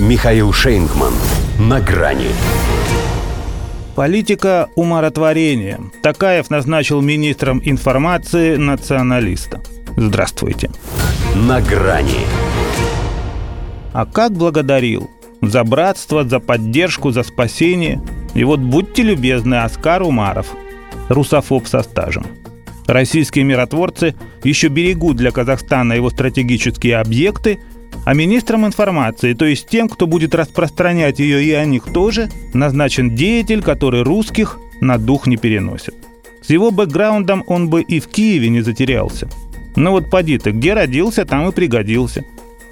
Михаил Шейнгман. На грани. Политика умиротворения. Такаев назначил министром информации националиста. Здравствуйте. На грани. А как благодарил? За братство, за поддержку, за спасение. И вот будьте любезны, Оскар Умаров, русофоб со стажем. Российские миротворцы еще берегут для Казахстана его стратегические объекты, а министром информации, то есть тем, кто будет распространять ее и о них тоже, назначен деятель, который русских на дух не переносит. С его бэкграундом он бы и в Киеве не затерялся. Но вот поди ты, где родился, там и пригодился.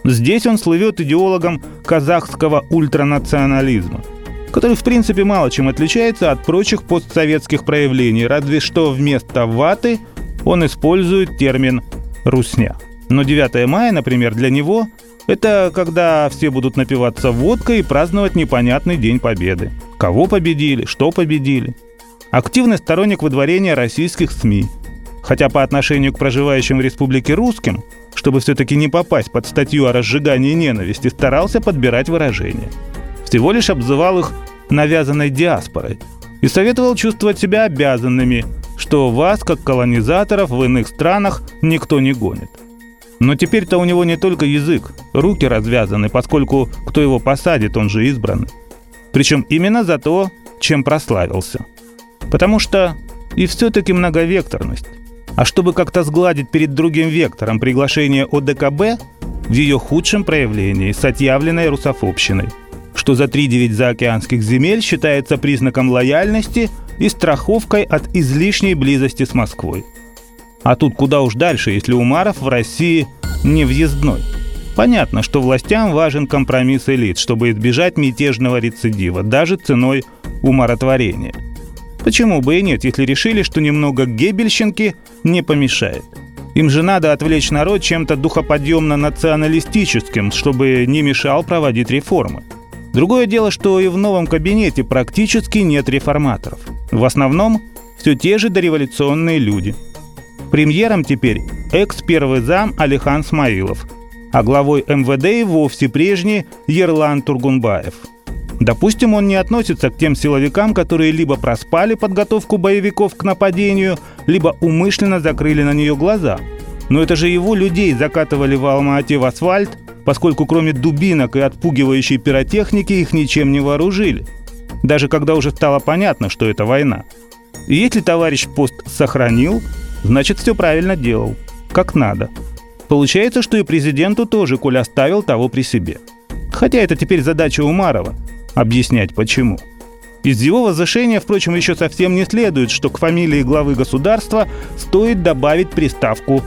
Здесь он слывет идеологом казахского ультранационализма, который в принципе мало чем отличается от прочих постсоветских проявлений, разве что вместо ваты он использует термин «русня». Но 9 мая, например, для него это когда все будут напиваться водкой и праздновать непонятный День Победы. Кого победили, что победили. Активный сторонник выдворения российских СМИ. Хотя по отношению к проживающим в республике русским, чтобы все-таки не попасть под статью о разжигании ненависти, старался подбирать выражения. Всего лишь обзывал их навязанной диаспорой и советовал чувствовать себя обязанными, что вас, как колонизаторов в иных странах, никто не гонит. Но теперь-то у него не только язык, руки развязаны, поскольку кто его посадит, он же избранный. Причем именно за то, чем прославился. Потому что и все-таки многовекторность. А чтобы как-то сгладить перед другим вектором приглашение ОДКБ в ее худшем проявлении с отъявленной русофобщиной, что за 3-9 заокеанских земель считается признаком лояльности и страховкой от излишней близости с Москвой – а тут куда уж дальше, если Умаров в России не въездной. Понятно, что властям важен компромисс элит, чтобы избежать мятежного рецидива, даже ценой умиротворения. Почему бы и нет, если решили, что немного гебельщинки не помешает? Им же надо отвлечь народ чем-то духоподъемно-националистическим, чтобы не мешал проводить реформы. Другое дело, что и в новом кабинете практически нет реформаторов. В основном все те же дореволюционные люди – Премьером теперь экс-первый зам Алихан Смаилов, а главой МВД и вовсе прежний Ерлан Тургунбаев. Допустим, он не относится к тем силовикам, которые либо проспали подготовку боевиков к нападению, либо умышленно закрыли на нее глаза. Но это же его людей закатывали в Алма-Ате в асфальт, поскольку кроме дубинок и отпугивающей пиротехники их ничем не вооружили. Даже когда уже стало понятно, что это война. И если товарищ пост сохранил, значит все правильно делал, как надо. Получается, что и президенту тоже Коль оставил того при себе. Хотя это теперь задача Умарова – объяснять почему. Из его возвышения, впрочем, еще совсем не следует, что к фамилии главы государства стоит добавить приставку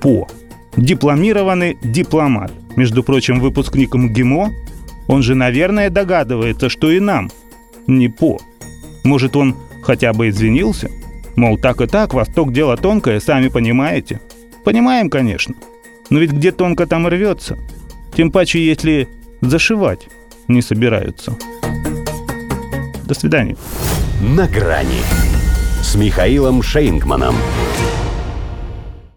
«по». Дипломированный дипломат. Между прочим, выпускник МГИМО, он же, наверное, догадывается, что и нам не «по». Может, он хотя бы извинился – Мол, так и так, Восток дело тонкое, сами понимаете. Понимаем, конечно. Но ведь где тонко там рвется. Тем паче, если зашивать не собираются. До свидания. На грани с Михаилом Шейнгманом.